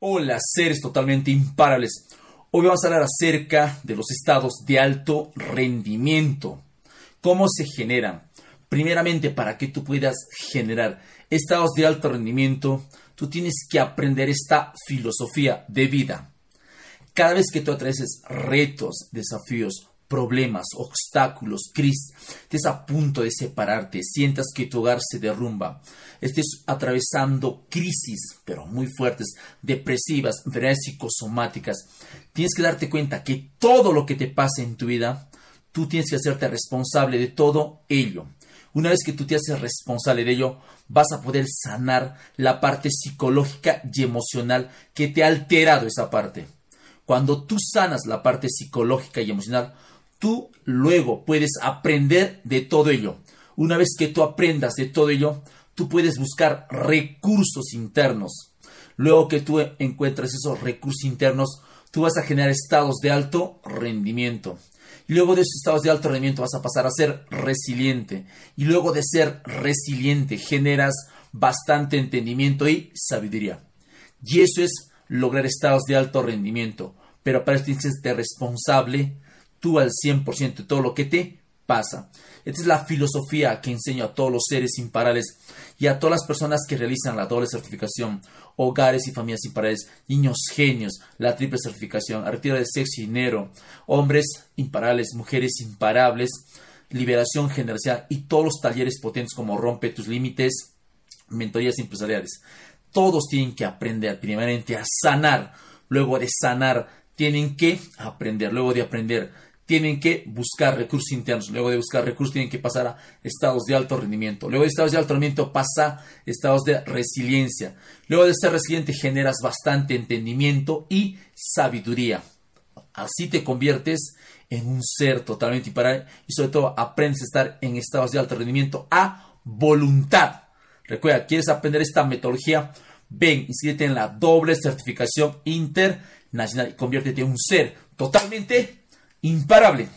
Hola, seres totalmente imparables. Hoy vamos a hablar acerca de los estados de alto rendimiento. ¿Cómo se generan? Primeramente, para que tú puedas generar estados de alto rendimiento, tú tienes que aprender esta filosofía de vida. Cada vez que tú atraveses retos, desafíos, problemas, obstáculos, crisis, estés a punto de separarte, sientas que tu hogar se derrumba, estés atravesando crisis, pero muy fuertes, depresivas, enfermedades psicosomáticas, tienes que darte cuenta que todo lo que te pasa en tu vida, tú tienes que hacerte responsable de todo ello. Una vez que tú te haces responsable de ello, vas a poder sanar la parte psicológica y emocional que te ha alterado esa parte. Cuando tú sanas la parte psicológica y emocional, tú luego puedes aprender de todo ello. Una vez que tú aprendas de todo ello, tú puedes buscar recursos internos. Luego que tú encuentres esos recursos internos, tú vas a generar estados de alto rendimiento. Y luego de esos estados de alto rendimiento vas a pasar a ser resiliente. Y luego de ser resiliente generas bastante entendimiento y sabiduría. Y eso es lograr estados de alto rendimiento. Pero para esto tienes que ser responsable tú al 100% de todo lo que te pasa. Esta es la filosofía que enseño a todos los seres imparables y a todas las personas que realizan la doble certificación, hogares y familias imparables, niños genios, la triple certificación, retiro de sexo y dinero, hombres imparables, mujeres imparables, liberación generacional y todos los talleres potentes como rompe tus límites, mentorías empresariales. Todos tienen que aprender primeramente a sanar, luego de sanar tienen que aprender, luego de aprender tienen que buscar recursos internos. Luego de buscar recursos tienen que pasar a estados de alto rendimiento. Luego de estados de alto rendimiento pasa a estados de resiliencia. Luego de ser resiliente generas bastante entendimiento y sabiduría. Así te conviertes en un ser totalmente imparable y sobre todo aprendes a estar en estados de alto rendimiento a voluntad. Recuerda, ¿quieres aprender esta metodología? Ven, inscríbete en la doble certificación internacional y conviértete en un ser totalmente imparable.